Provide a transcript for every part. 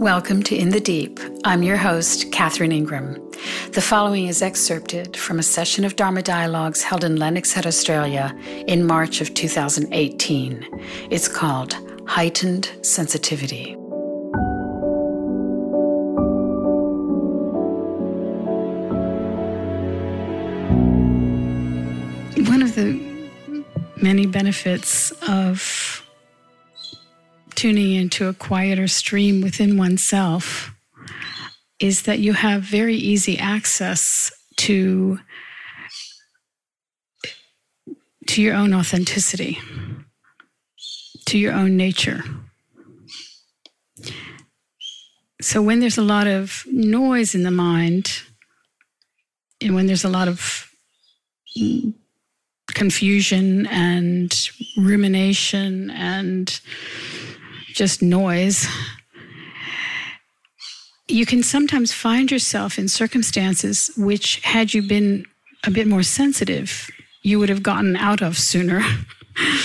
Welcome to In the Deep. I'm your host, Catherine Ingram. The following is excerpted from a session of Dharma Dialogues held in Lennox Head, Australia in March of 2018. It's called Heightened Sensitivity. One of the many benefits of tuning into a quieter stream within oneself is that you have very easy access to to your own authenticity to your own nature. So when there's a lot of noise in the mind and when there's a lot of confusion and rumination and just noise, you can sometimes find yourself in circumstances which, had you been a bit more sensitive, you would have gotten out of sooner,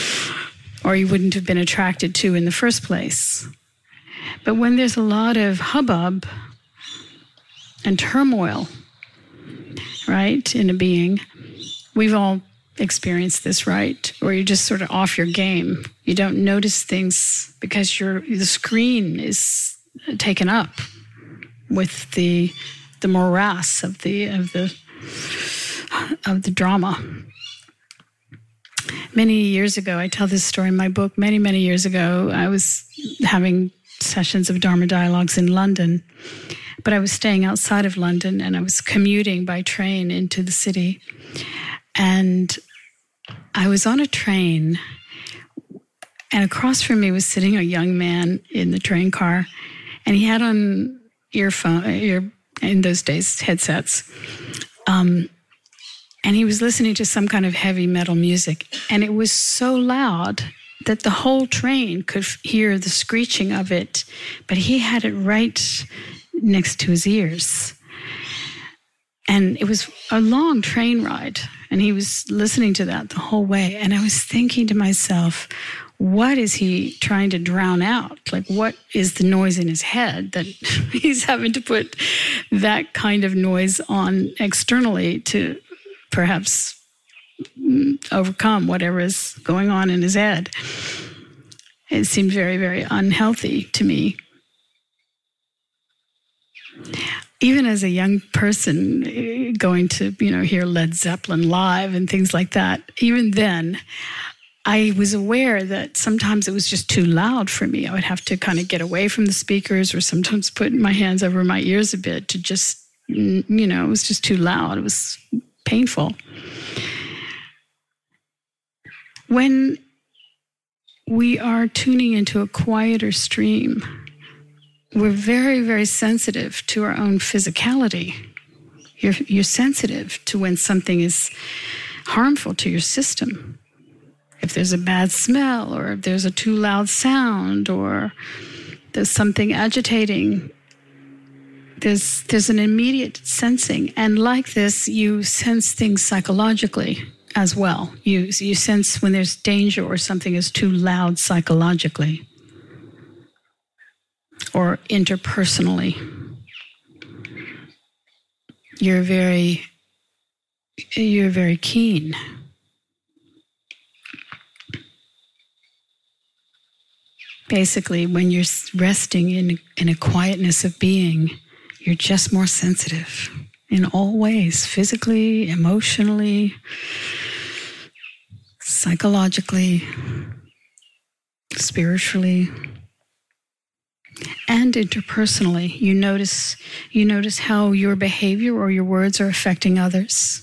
or you wouldn't have been attracted to in the first place. But when there's a lot of hubbub and turmoil, right, in a being, we've all experience this, right? Or you're just sort of off your game. You don't notice things because your the screen is taken up with the the morass of the of the of the drama. Many years ago, I tell this story in my book. Many many years ago, I was having sessions of Dharma dialogues in London, but I was staying outside of London and I was commuting by train into the city. And I was on a train, and across from me was sitting a young man in the train car, and he had on earphone, ear, in those days, headsets. Um, and he was listening to some kind of heavy metal music, and it was so loud that the whole train could hear the screeching of it, but he had it right next to his ears. And it was a long train ride. And he was listening to that the whole way. And I was thinking to myself, what is he trying to drown out? Like, what is the noise in his head that he's having to put that kind of noise on externally to perhaps overcome whatever is going on in his head? It seemed very, very unhealthy to me even as a young person going to you know hear led zeppelin live and things like that even then i was aware that sometimes it was just too loud for me. I would have to kind of get away from the speakers or sometimes put my hands over my ears a bit to just you know it was just too loud. It was painful. When we are tuning into a quieter stream we're very, very sensitive to our own physicality. You're, you're sensitive to when something is harmful to your system. If there's a bad smell, or if there's a too loud sound, or there's something agitating, there's, there's an immediate sensing. And like this, you sense things psychologically as well. You, you sense when there's danger or something is too loud psychologically or interpersonally. You're very you're very keen. Basically, when you're resting in, in a quietness of being, you're just more sensitive in all ways physically, emotionally, psychologically, spiritually and interpersonally. You notice you notice how your behavior or your words are affecting others.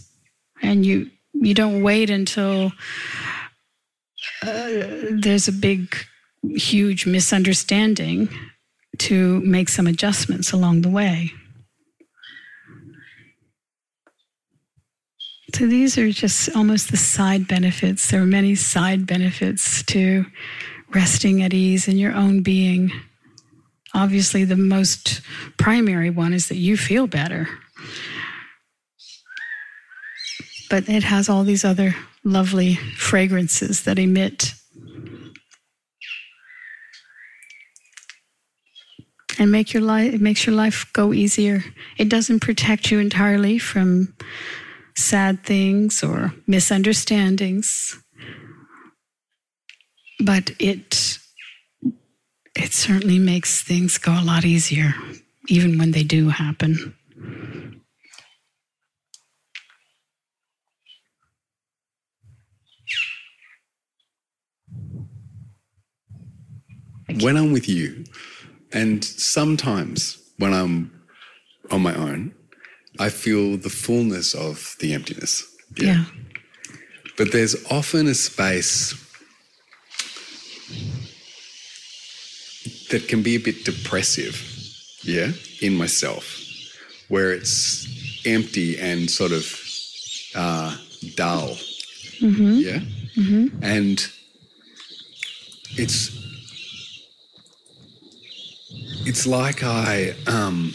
And you you don't wait until uh, there's a big huge misunderstanding to make some adjustments along the way. So these are just almost the side benefits. There are many side benefits to resting at ease in your own being Obviously, the most primary one is that you feel better. But it has all these other lovely fragrances that emit. and make your life it makes your life go easier. It doesn't protect you entirely from sad things or misunderstandings, but it it certainly makes things go a lot easier, even when they do happen. When I'm with you, and sometimes when I'm on my own, I feel the fullness of the emptiness. Yeah. yeah. But there's often a space that can be a bit depressive, yeah, in myself, where it's empty and sort of uh, dull, mm-hmm. yeah, mm-hmm. and it's it's like I um,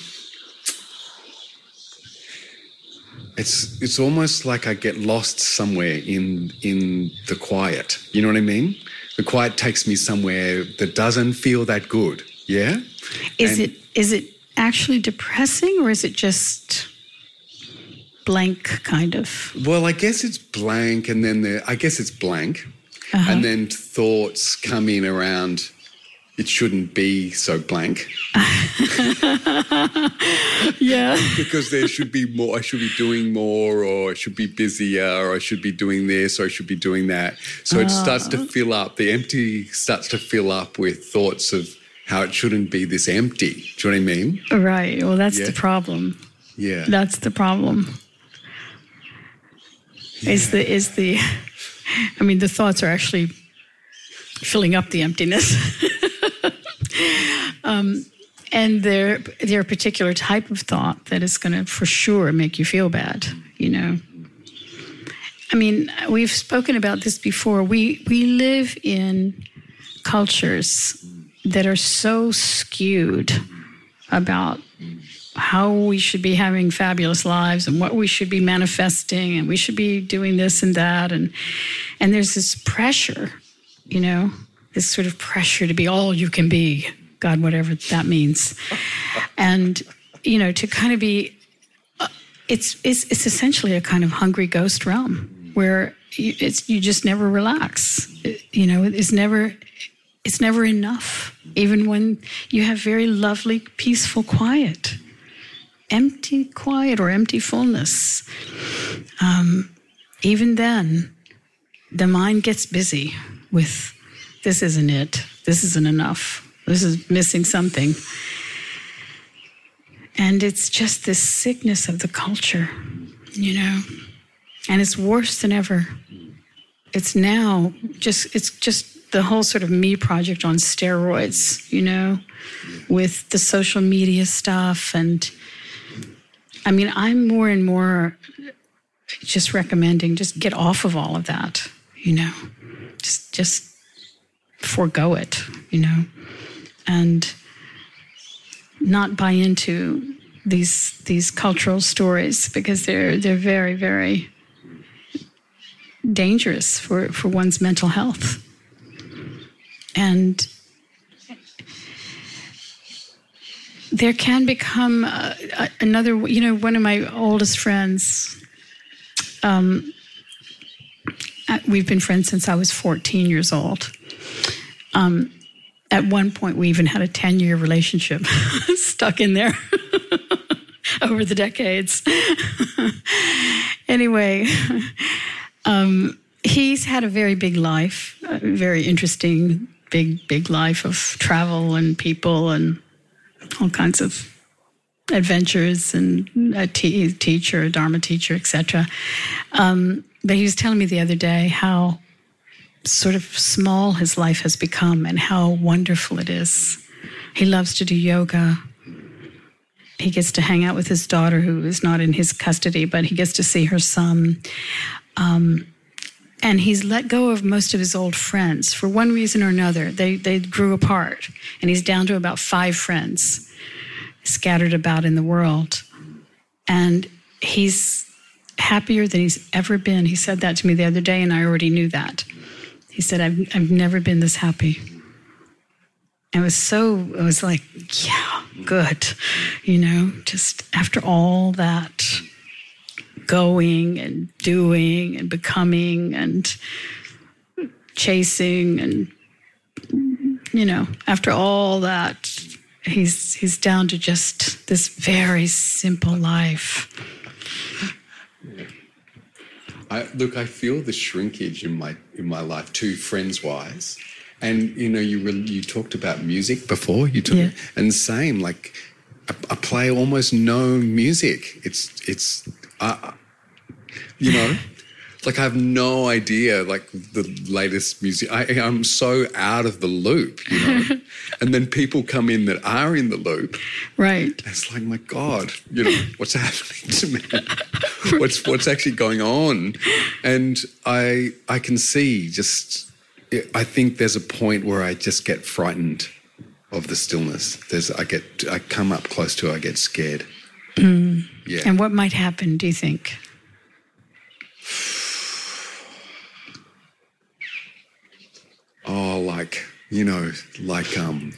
it's it's almost like I get lost somewhere in in the quiet. You know what I mean? The quiet takes me somewhere that doesn't feel that good. Yeah. Is and it is it actually depressing or is it just blank kind of? Well, I guess it's blank, and then there. I guess it's blank, uh-huh. and then thoughts come in around it shouldn't be so blank. yeah. because there should be more, I should be doing more, or I should be busier, or I should be doing this, or I should be doing that. So it starts to ah. fill up, the empty starts to fill up with thoughts of how it shouldn't be this empty. Do you know what I mean? Right. Well, that's yeah. the problem. Yeah. That's the problem. Yeah. Is the, is the, I mean, the thoughts are actually filling up the emptiness. um, and they're a particular type of thought that is going to for sure make you feel bad, you know. I mean, we've spoken about this before. We, we live in cultures that are so skewed about how we should be having fabulous lives and what we should be manifesting and we should be doing this and that and and there's this pressure you know this sort of pressure to be all you can be, God, whatever that means. And, you know, to kind of be, uh, it's essentially a kind of hungry ghost realm where you, it's, you just never relax. It, you know, it's never, it's never enough, even when you have very lovely, peaceful quiet. Empty quiet or empty fullness. Um, even then, the mind gets busy with this isn't it. This isn't enough. This is missing something. And it's just this sickness of the culture, you know. And it's worse than ever. It's now just it's just the whole sort of me project on steroids, you know, with the social media stuff and I mean, I'm more and more just recommending just get off of all of that, you know. Just just forego it, you know, and not buy into these these cultural stories because they're they're very very dangerous for for one's mental health. And there can become uh, another you know one of my oldest friends um, we've been friends since i was 14 years old. Um, at one point, we even had a 10 year relationship stuck in there over the decades. anyway, um, he's had a very big life, very interesting, big, big life of travel and people and all kinds of adventures and a teacher, a Dharma teacher, etc. Um, but he was telling me the other day how sort of small his life has become and how wonderful it is. He loves to do yoga. He gets to hang out with his daughter, who is not in his custody, but he gets to see her son. Um, and he's let go of most of his old friends for one reason or another. They, they grew apart, and he's down to about five friends scattered about in the world. And he's happier than he's ever been. He said that to me the other day, and I already knew that. He said, I've, I've never been this happy. It was so, it was like, yeah, good. You know, just after all that going and doing and becoming and chasing and you know, after all that, he's he's down to just this very simple life. I, look, I feel the shrinkage in my in my life too, friends wise, and you know, you really, you talked about music before. You talked, Yeah. and same like I, I play almost no music. It's it's uh, you know. Like I have no idea, like the latest music. I, I'm so out of the loop, you know. and then people come in that are in the loop, Right. it's like, my God, you know, what's happening to me? what's what's actually going on? And I I can see just I think there's a point where I just get frightened of the stillness. There's I get I come up close to it, I get scared. Hmm. Yeah. And what might happen, do you think? Oh, like you know, like um.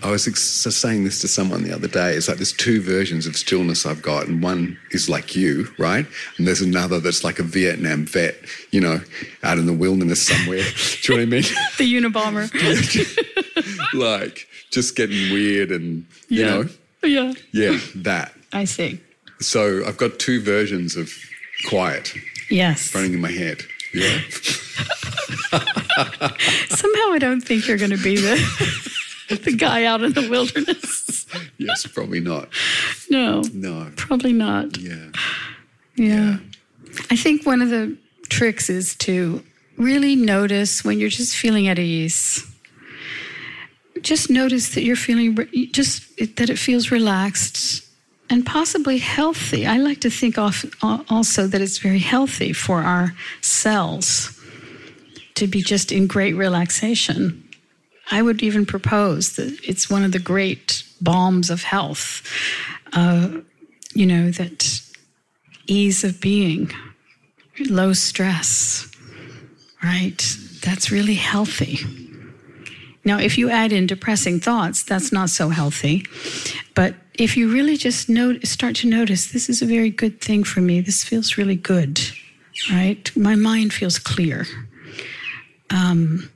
I was ex- saying this to someone the other day. It's like there's two versions of stillness I've got, and one is like you, right? And there's another that's like a Vietnam vet, you know, out in the wilderness somewhere. Do you know what I mean? The Unabomber. like just getting weird and you Yeah. know, yeah. yeah, that. I see. So I've got two versions of quiet Yes. running in my head. Yeah. Somehow I don't think you're going to be the the guy out in the wilderness. yes, probably not. No, No. probably not. Yeah. Yeah. I think one of the tricks is to really notice when you're just feeling at ease. Just notice that you're feeling just that it feels relaxed and possibly healthy. I like to think also that it's very healthy for our cells to be just in great relaxation. I would even propose that it's one of the great balms of health. Uh, you know, that ease of being, low stress, right? That's really healthy. Now, if you add in depressing thoughts, that's not so healthy. But if you really just note, start to notice, this is a very good thing for me, this feels really good, right? My mind feels clear. Um,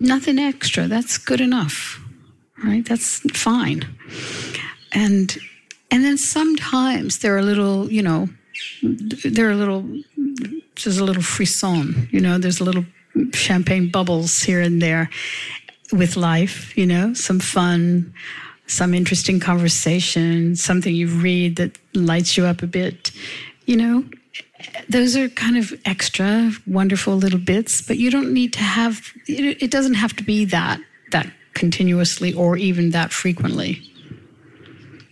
nothing extra, that's good enough, right? That's fine. And and then sometimes there are little, you know, there are little, there's a little frisson, you know, there's a little champagne bubbles here and there with life, you know, some fun, some interesting conversation, something you read that lights you up a bit, you know. Those are kind of extra wonderful little bits, but you don't need to have it, doesn't have to be that that continuously or even that frequently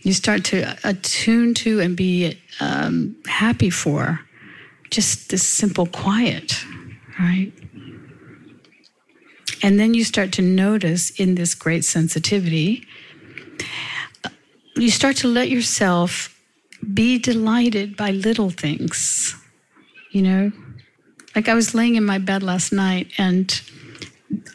you start to attune to and be um, happy for just this simple quiet, right? And then you start to notice in this great sensitivity, you start to let yourself be delighted by little things, you know? Like I was laying in my bed last night and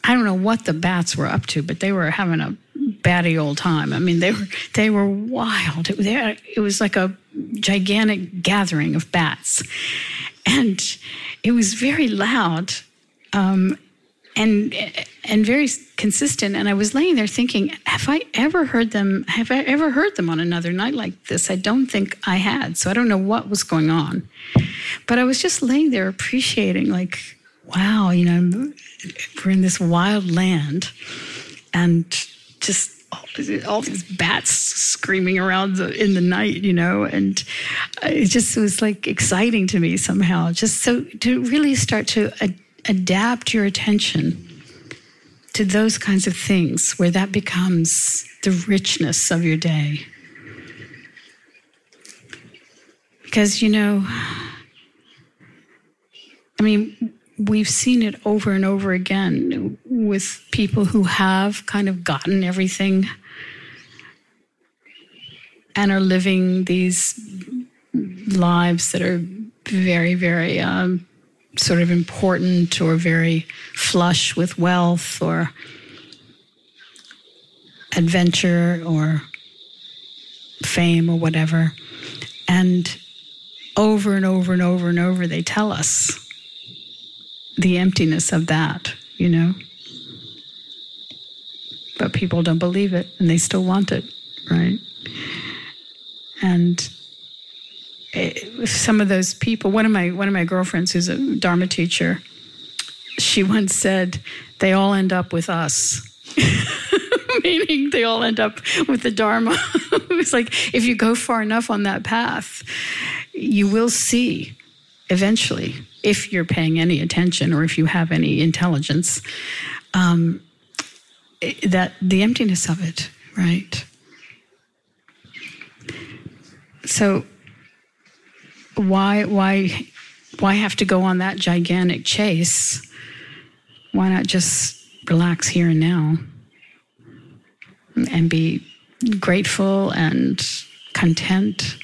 I don't know what the bats were up to, but they were having a batty old time. I mean, they were they were wild. It, they, it was like a gigantic gathering of bats, and it was very loud, um, and and very consistent. And I was laying there thinking, have I ever heard them? Have I ever heard them on another night like this? I don't think I had. So I don't know what was going on, but I was just laying there appreciating, like, wow, you know, we're in this wild land, and just all, these bats screaming around the, in the night, you know, and it just was like exciting to me somehow. Just so to really start to adapt your attention to those kinds of things where that becomes the richness of your day. Because, you know, I mean, we've seen it over and over again with people who have kind of gotten everything and are living these lives that are very, very um, sort of important or very flush with wealth or adventure or fame or whatever. And over and over and over and over, they tell us the emptiness of that, you know? But people don't believe it and they still want it, right? And some of those people, one of my one of my girlfriends who's a Dharma teacher, she once said, they all end up with us. Meaning they all end up with the Dharma. it's like if you go far enough on that path, you will see eventually, if you're paying any attention or if you have any intelligence, um, that the emptiness of it, right? So why why why have to go on that gigantic chase? Why not just relax here and now and be grateful and content?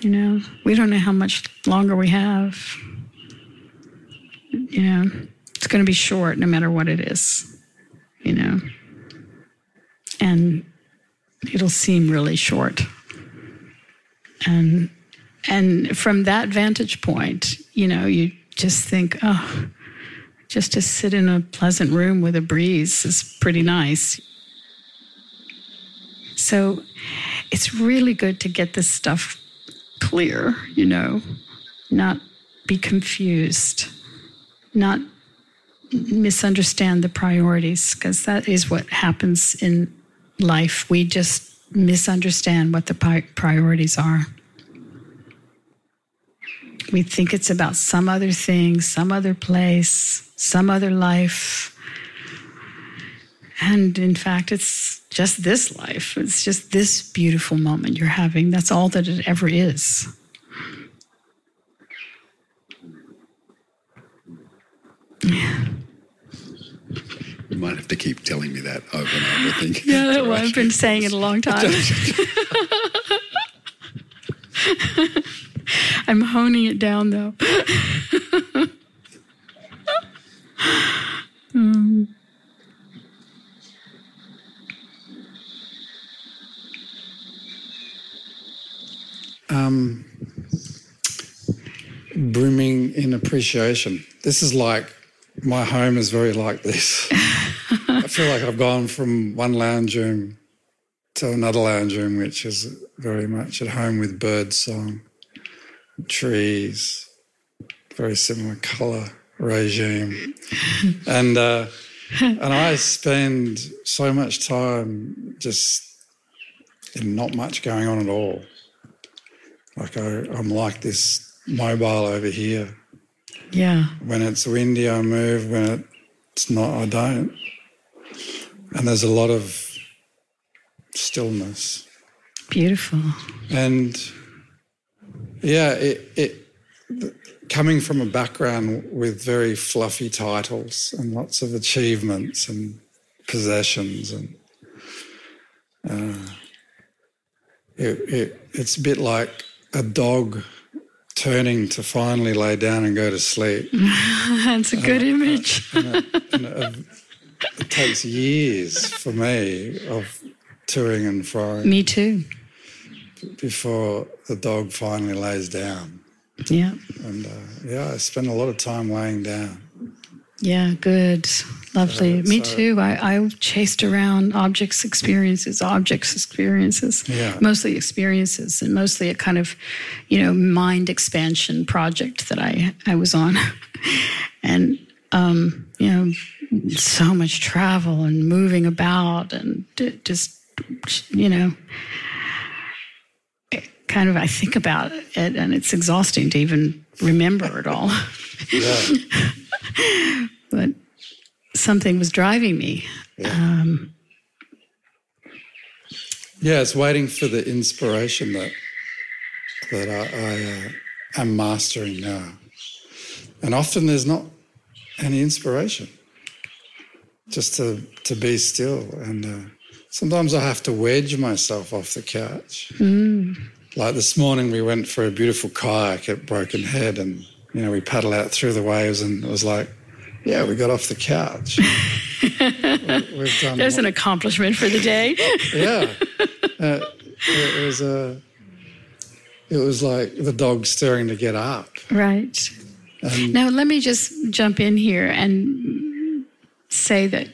You know, we don't know how much longer we have. You know, it's going to be short no matter what it is, you know. And it'll seem really short. And and from that vantage point, you know, you just think, oh, just to sit in a pleasant room with a breeze is pretty nice. So it's really good to get this stuff clear, you know, not be confused, not misunderstand the priorities, because that is what happens in life. We just misunderstand what the priorities are. We think it's about some other thing, some other place, some other life. And in fact, it's just this life. It's just this beautiful moment you're having. That's all that it ever is. Yeah. You might have to keep telling me that over and over. Think. Yeah, well, I've been saying it a long time. I'm honing it down though. um. Um, brimming in appreciation. This is like my home is very like this. I feel like I've gone from one lounge room to another lounge room, which is very much at home with bird song, trees, very similar colour regime, and uh, and I spend so much time just in not much going on at all. Like I, I'm like this mobile over here. Yeah. When it's windy, I move. When it's not, I don't. And there's a lot of stillness. Beautiful. And yeah, it, it coming from a background with very fluffy titles and lots of achievements and possessions and uh, it, it, it's a bit like a dog turning to finally lay down and go to sleep. That's a good uh, image. and it, and it, it, takes years for me of toing and froing. Me too. Before the dog finally lays down. Yeah. And uh, yeah, I spend a lot of time laying down. Yeah, good. Lovely. Uh, Me so, too. I, I chased around objects, experiences, objects, experiences. Yeah. Mostly experiences and mostly a kind of, you know, mind expansion project that I, I was on. and, um, you know, so much travel and moving about and just, you know, kind of I think about it and it's exhausting to even remember it all. Yeah. but something was driving me. Yeah. Um, yeah, it's waiting for the inspiration that that I, I uh, am mastering now, and often there's not any inspiration. Just to to be still, and uh, sometimes I have to wedge myself off the couch. Mm. Like this morning, we went for a beautiful kayak at Broken Head, and you know we paddle out through the waves, and it was like yeah, we got off the couch. we've done. There's an accomplishment for the day. yeah, uh, it was a. It was like the dog staring to get up. Right. And Now, let me just jump in here and say that,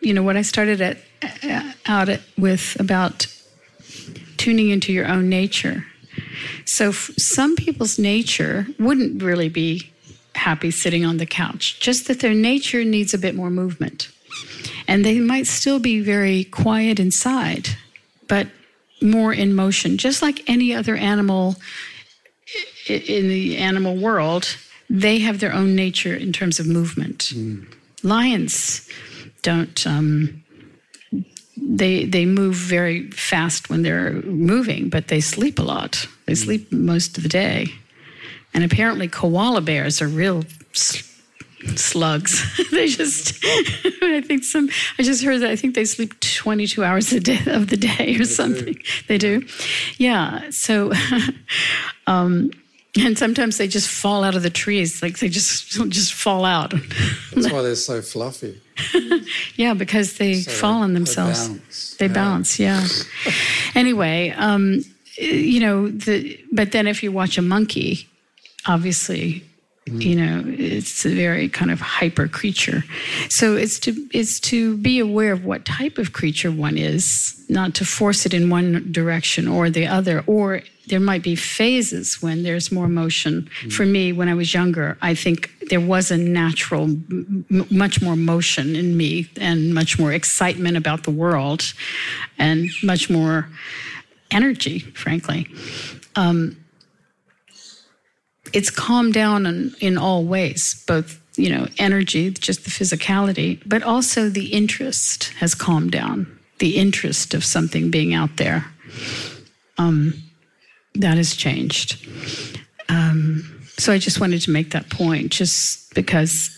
you know, what I started at, uh, out at, with about tuning into your own nature. So, some people's nature wouldn't really be happy sitting on the couch, just that their nature needs a bit more movement. And they might still be very quiet inside, but more in motion, just like any other animal in the animal world, they have their own nature in terms of movement. Lions don't. Um, they they move very fast when they're moving, but they sleep a lot. They sleep most of the day, and apparently koala bears are real slugs. they just. I think some. I just heard that. I think they sleep twenty two hours a day of the day or something. They do, yeah. So. um, and sometimes they just fall out of the trees, like they just just fall out. that's why they're so fluffy. yeah, because they So fall on themselves. they bounce. They Yeah. bounce, yeah. anyway, um, you know, the but then if you watch a monkey, obviously, you know, it's a very kind of hyper creature. So it's to it's to be aware of what type of creature one is, not to force it in one direction or the other, or there might be phases when there's more motion. For me, when I was younger, I think there was a natural, m- much more motion in me and much more excitement about the world and much more energy, frankly. Um, it's calmed down in, in all ways, both, you know, energy, just the physicality, but also the interest has calmed down, the interest of something being out there. Um, that has changed. Um, so I just wanted to make that point, just because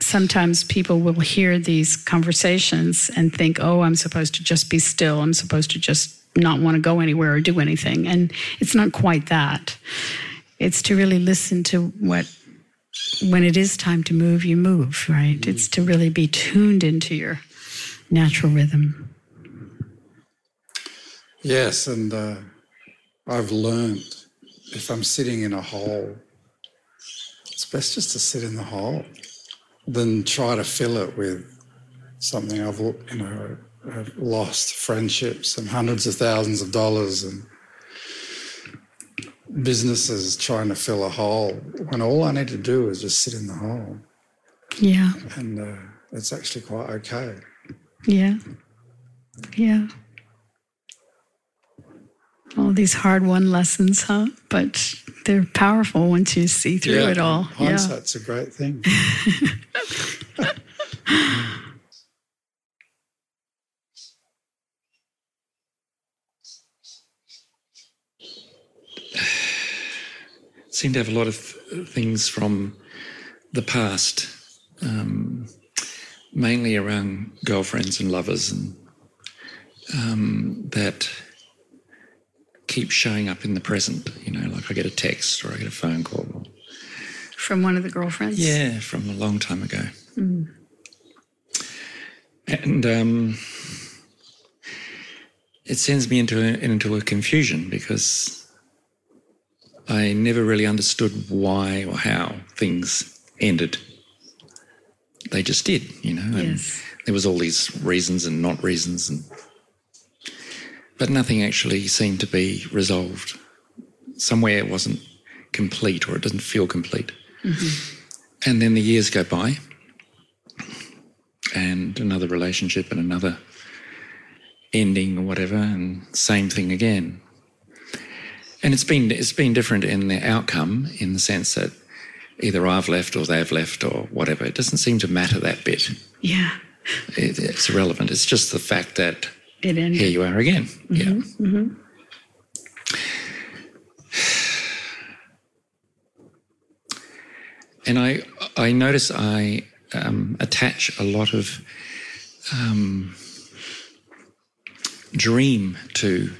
sometimes people will hear these conversations and think, oh, I'm supposed to just be still. I'm supposed to just not want to go anywhere or do anything. And it's not quite that. It's to really listen to what, when it is time to move, you move, right? It's to really be tuned into your natural rhythm. Yes, and uh, I've learned if I'm sitting in a hole, it's best just to sit in the hole than try to fill it with something I've you know I've lost friendships and hundreds of thousands of dollars and businesses trying to fill a hole when all I need to do is just sit in the hole Yeah, and uh, it's actually quite okay. yeah, yeah. All these hard won lessons, huh? But they're powerful once you see through it all. Yeah. A great thing. seem to have a lot of th- things from the past, um, mainly around girlfriends and lovers, and um, that keep showing up in the present. You know, like I get a text or I get a phone call. Or, From one of the girlfriends? yeah, from a long time ago. And um, it sends me into a, into a confusion because I never really understood why or how things ended. They just did, you know. And Yes. there was all these reasons and not reasons, and but nothing actually seemed to be resolved. Somewhere it wasn't complete, or it doesn't feel complete. Mm-hmm. And then the years go by, and another relationship and another ending or whatever, and same thing again. And it's been it's been different in the outcome in the sense that either I've left or they've left or whatever. It doesn't seem to matter that bit. Yeah. It, it's irrelevant. It's just the fact that here you are again. Yeah. And I I notice I um, attach a lot of um, dream to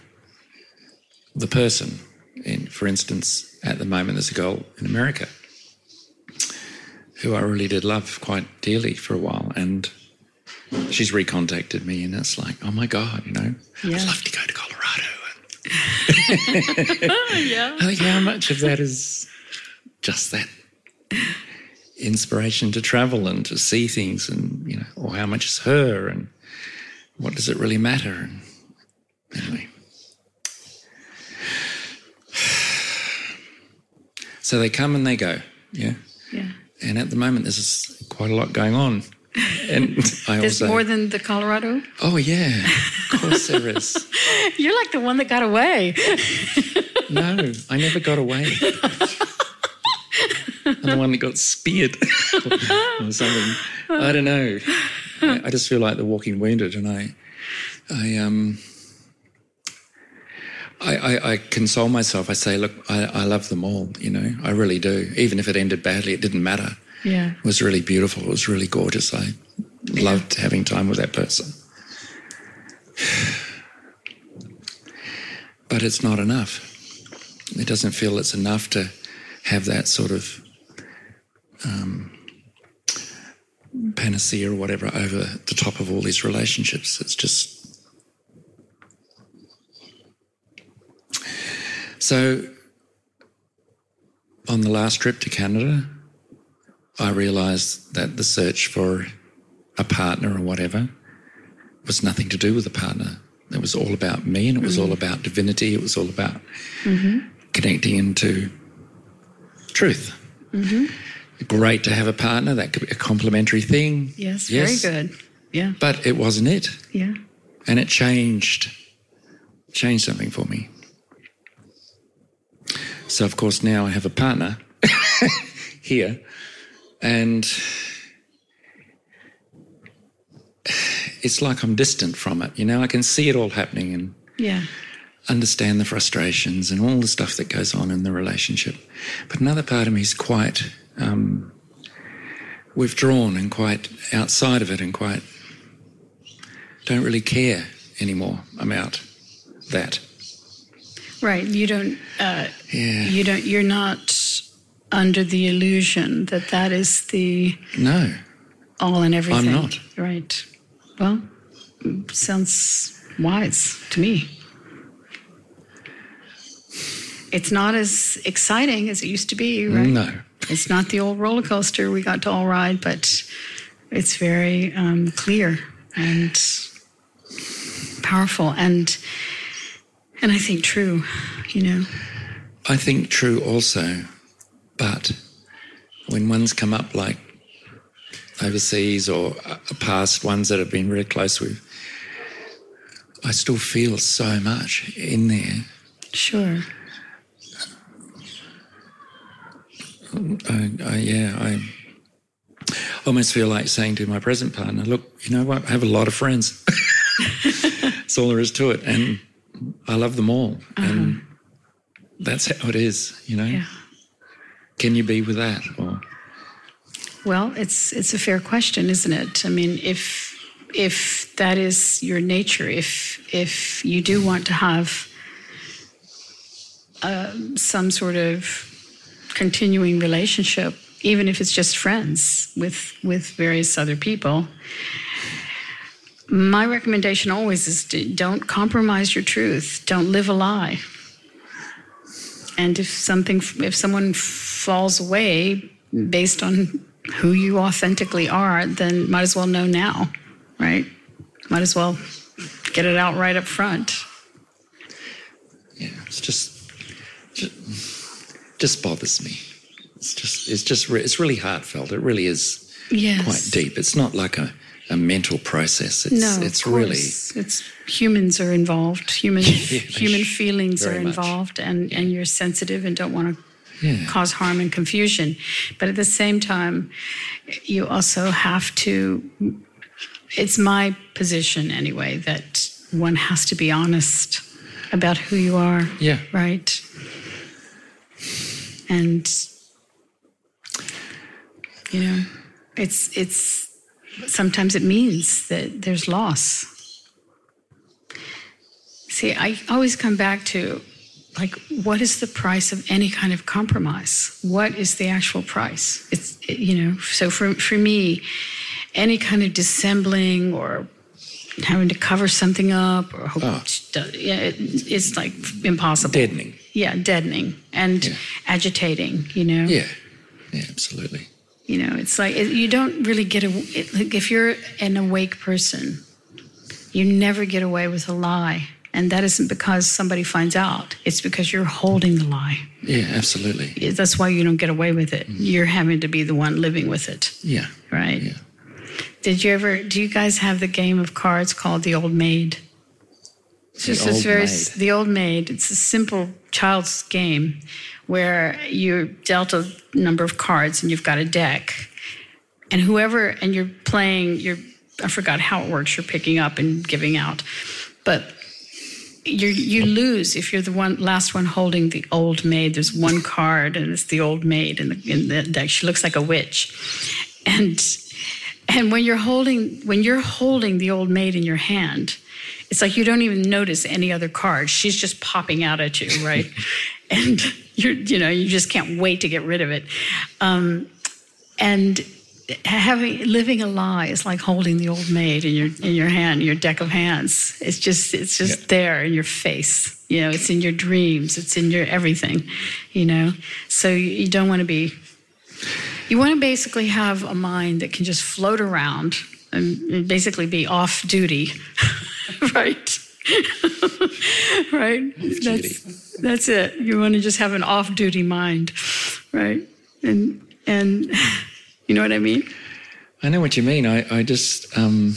the person. In, for instance, at the moment, there's a girl in America who I really did love quite dearly for a while, and she's recontacted me, and it's like, oh my god, you know, Yeah. I'd love to go to Colorado. yeah. I think how much of that is just that inspiration to travel and to see things, and you know, or how much is her, and what does it really matter? And anyway, so they come and they go, yeah. Yeah. And at the moment, there's quite a lot going on, and I There's also more than the Colorado. oh yeah, of course there is. You're like the one that got away. No, I never got away. I'm the one that got speared or something. I don't know. I, I just feel like the walking wounded, and I, I um, I, I, I console myself. I say, look, I, I love them all. You know, I really do. Even if it ended badly, it didn't matter. Yeah. It was really beautiful. It was really gorgeous. I loved having time with that person. But it's not enough. It doesn't feel it's enough to have that sort of um, panacea or whatever over the top of all these relationships. It's just. So, on the last trip to Canada, I realized that the search for a partner or whatever was nothing to do with a partner. It was all about me and it was all mm. about divinity. It was all about mm-hmm. connecting into truth. Mm-hmm. Great to have a partner. That could be a complementary thing. Yes. Very good. Yeah. But it wasn't it. Yeah. And it changed, changed something for me. So, of course, now I have a partner here, and it's like I'm distant from it. You know, I can see it all happening and Yeah. understand the frustrations and all the stuff that goes on in the relationship. But another part of me is quite um, withdrawn and quite outside of it and quite don't really care anymore about that. Right. You don't. Uh, Yeah. you don't. You're not under the illusion that that is the No. all and everything. I'm not. Right. Well, sounds wise to me. It's not as exciting as it used to be, right? No. It's not the old roller coaster we got to all ride, but it's very um, clear and powerful and and I think true, you know. I think true also, but when ones come up like overseas or uh, past ones that have been really close with, I still feel so much in there. Sure. I, I, yeah, I almost feel like saying to my present partner, look, you know what? I have a lot of friends. That's all there is to it. And I love them all. And that's how it is, you know? Yeah. Can you be with that? Or, Well, it's it's a fair question, isn't it? I mean, if if that is your nature, if if you do want to have um, some sort of continuing relationship, even if it's just friends with with various other people, my recommendation always is to don't compromise your truth. Don't live a lie. And if something, if someone falls away based on who you authentically are, then might as well know now, right? Might as well get it out right up front. yeah, it's just, just, just bothers me. It's just, it's just, it's really heartfelt. It really is Yes. quite deep. It's not like a, a mental process. It's, No, it's of really, course. it's humans are involved. Human they human feelings are very much. involved, and and you're sensitive and don't want to yeah. cause harm and confusion. But at the same time, you also have to, it's my position anyway, that one has to be honest about who you are. Yeah. Right. And, you know, it's, it's, sometimes it means that there's loss. See, I always come back to like what is the price of any kind of compromise what is the actual price it's it- you know so for for me any kind of dissembling or having to cover something up or hope Oh. yeah, it, it's like impossible. Deadening. Yeah, deadening and Yeah. agitating. You know. Yeah. Yeah, absolutely. You know, it's like it, you don't really get a. It, like if you're an awake person, you never get away with a lie, and that isn't because somebody finds out. It's because you're holding the lie. Yeah, absolutely. That's why you don't get away with it. Mm. You're having to be the one living with it, Yeah. right? Yeah. Did you ever? Do you guys have the game of cards called the Old Maid? It's The just very Maid. the Old Maid. It's a simple child's game where you're dealt a number of cards and you've got a deck, and whoever and you're playing. You're I forgot how it works. You're picking up and giving out, but you you lose if you're the one last one holding the old maid. There's one card and it's the old maid in the in the deck. She looks like a witch, and and when you're holding when you're holding the old maid in your hand, it's like you don't even notice any other cards. She's just popping out at you, right? and you're you know you just can't wait to get rid of it. Um, and having living a lie is like holding the old maid in your in your hand, your deck of hands. It's just it's just Yeah. there in your face. You know, it's in your dreams. It's in your everything. You know, so you, you don't want to be. You want to basically have a mind that can just float around and basically be off duty, right? right. That's, that's it. You want to just have an off-duty mind, right? And and you know what I mean? I know what you mean. I, I just um,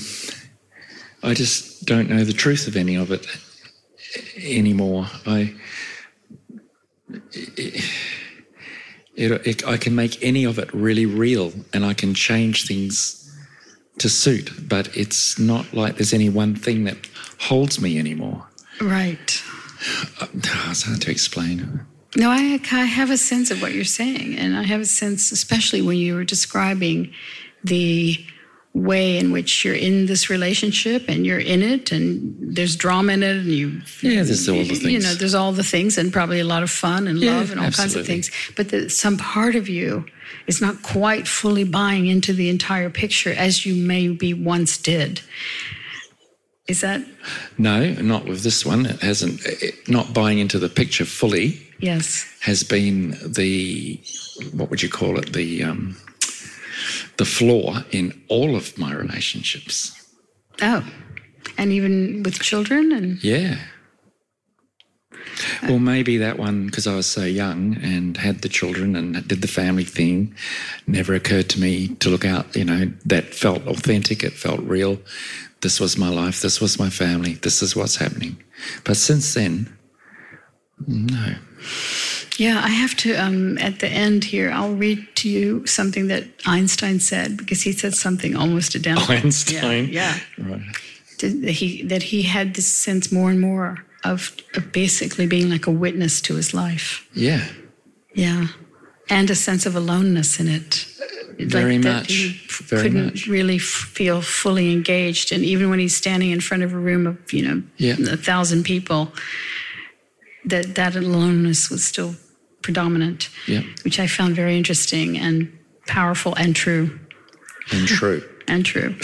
I just don't know the truth of any of it anymore. I it, it, I can make any of it really real, and I can change things to suit. But it's not like there's any one thing that holds me anymore. Right. Uh, it's hard to explain. No, I, I have a sense of what you're saying. And I have a sense, especially when you were describing the way in which you're in this relationship and you're in it and there's drama in it and you Yeah, there's all the things. you know there's all the things and probably a lot of fun and Yeah, love and all kinds of things. But that some part of you is not quite fully buying into the entire picture as you maybe once did. Is that? No, not with this one. It hasn't. It, not buying into the picture fully yes. has been the what would you call it? The um, the flaw in all of my relationships. oh and even with children and Yeah. Well, maybe that one because I was so young and had the children and did the family thing, never occurred to me to look out. You know, that felt authentic. It felt real. This was my life. This was my family. This is what's happening. But since then, no. Yeah, I have to, um, at the end here, I'll read to you something that Einstein said because he said something almost identical. Einstein. Yeah. Right. That he, that he had this sense more and more of, of basically being like a witness to his life. Yeah. Yeah. And a sense of aloneness in it. Very that much. He Very couldn't much. really f- feel fully engaged. And even when he's standing in front of a room of, you know, Yeah. a thousand people, that that aloneness was still predominant, Yeah. which I found very interesting and powerful and true. And true. And true.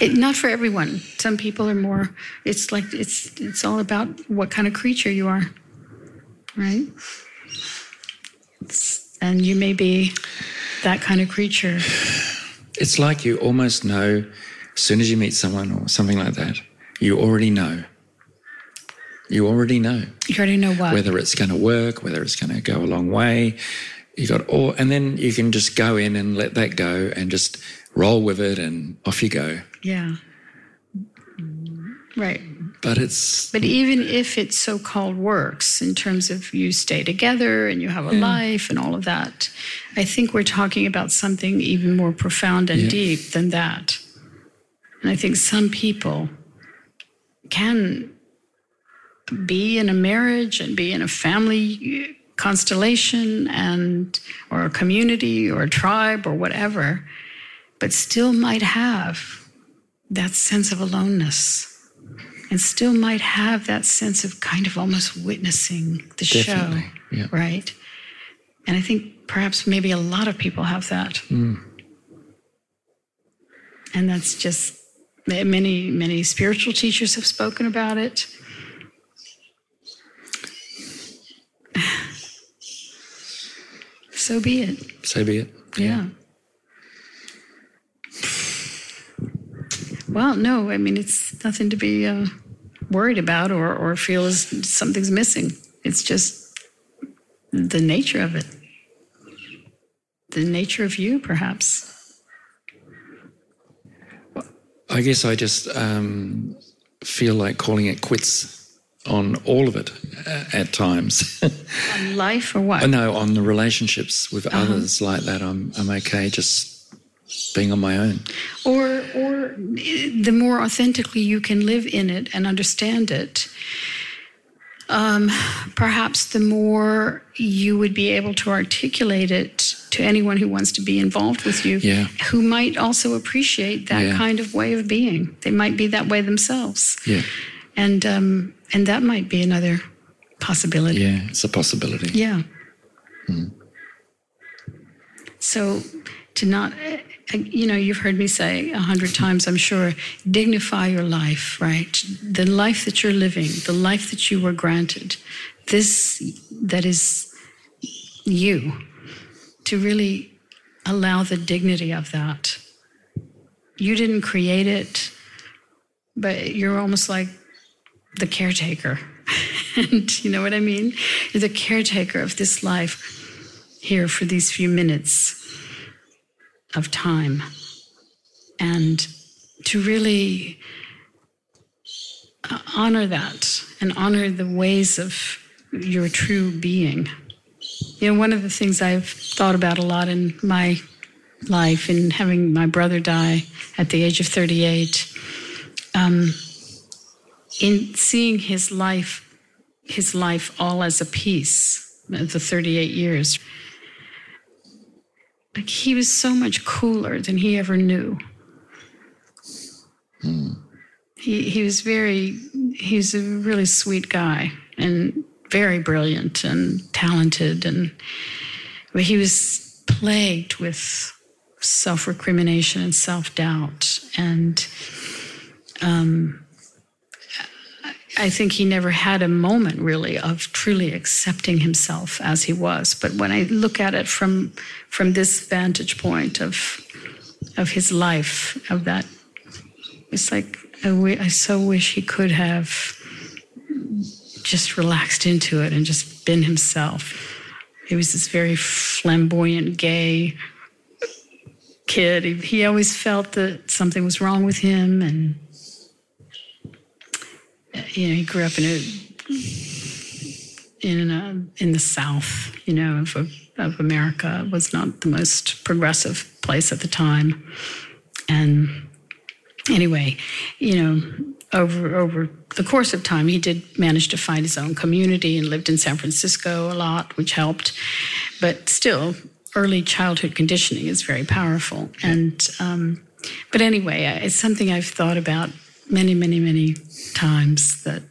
it, not for everyone. Some people are more. It's like it's it's all about what kind of creature you are, right? It's, and you may be that kind of creature. It's like you almost know as soon as you meet someone or something like that, you already know. You already know You already know what. whether it's going to work, whether it's going to go a long way. You got all, and then you can just go in and let that go and just roll with it and off you go. yeah. Right. But it's, But even if it so called works in terms of you stay together and you have a life and all of that, I think we're talking about something even more profound and Yeah. deep than that. And I think some people can be in a marriage and be in a family constellation and or a community or a tribe or whatever but still might have that sense of aloneness and still might have that sense of kind of almost witnessing the Definitely, show, yeah. right? And I think perhaps maybe a lot of people have that. Mm. And that's just many, many spiritual teachers have spoken about it. So be it. So be it. Yeah. Well, no, I mean, it's nothing to be uh, worried about or, or feel as something's missing. It's just the nature of it, the nature of you, perhaps. I guess I just um, feel like calling it quits on all of it uh, at times. on life or what? no, on the relationships with uh-huh. others like that. I'm I'm okay just being on my own. Or or the more authentically you can live in it and understand it. Um, perhaps the more you would be able to articulate it to anyone who wants to be involved with you, yeah. who might also appreciate that yeah. kind of way of being. They might be that way themselves. Yeah. And um, and that might be another possibility. Yeah, it's a possibility. Yeah. Hmm. So to not, you know, you've heard me say a hundred times, I'm sure, dignify your life, right? The life that you're living, the life that you were granted, this that is you, to really allow the dignity of that. You didn't create it, but you're almost like the caretaker. and you know what I mean? You're the caretaker of this life here for these few minutes of time. And to really uh, honor that and honor the ways of your true being. You know, one of the things I've thought about a lot in my life, in having my brother die at the age of 38, um, in seeing his life, his life all as a piece, the 38 years, like he was so much cooler than he ever knew. Hmm. He he was very he's a really sweet guy and very brilliant and talented and but he was plagued with self-recrimination and self-doubt and um, I think he never had a moment really of truly accepting himself as he was. But when I look at it from from this vantage point of of his life, of that, it's like I, w- I so wish he could have just relaxed into it and just been himself. He was this very flamboyant, gay kid. He, he always felt that something was wrong with him and you know, he grew up in a in a, in the South, you know, of, of America. It was not the most progressive place at the time, and anyway, you know, over over the course of time, he did manage to find his own community and lived in San Francisco a lot, which helped. But still, early childhood conditioning is very powerful. And um, but anyway, it's something I've thought about many, many, many times that,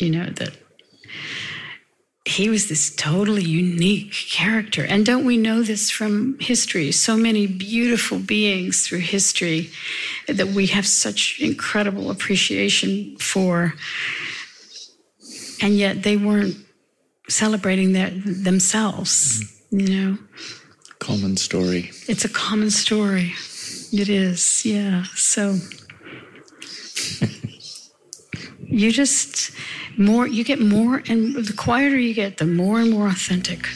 you know, that he was this totally unique character. And don't we know this from history? So many beautiful beings through history that we have such incredible appreciation for. And yet they weren't celebrating their, themselves, mm. you know? Common story. It's a common story. It is, yeah. So you just more you get more and the quieter you get the more and more authentic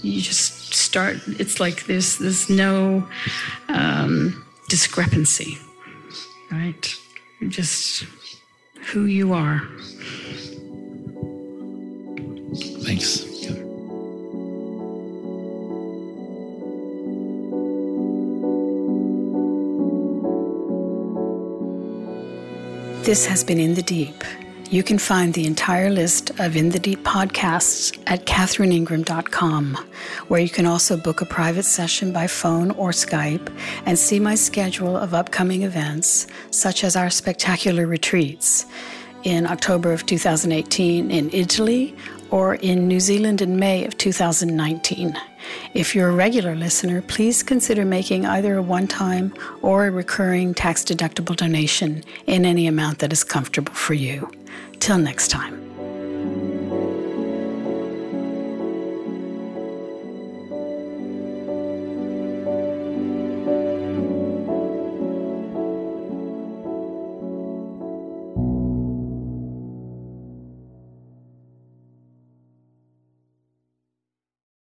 you just start. It's like there's there's no um, discrepancy right? Just who you are. Thanks This has been In the Deep. You can find the entire list of In the Deep podcasts at catherineingram.com, where you can also book a private session by phone or Skype and see my schedule of upcoming events, such as our spectacular retreats in October of 2018 in Italy or in New Zealand in May of 2019. If you're a regular listener, please consider making either a one time or a recurring tax deductible donation in any amount that is comfortable for you. Till next time.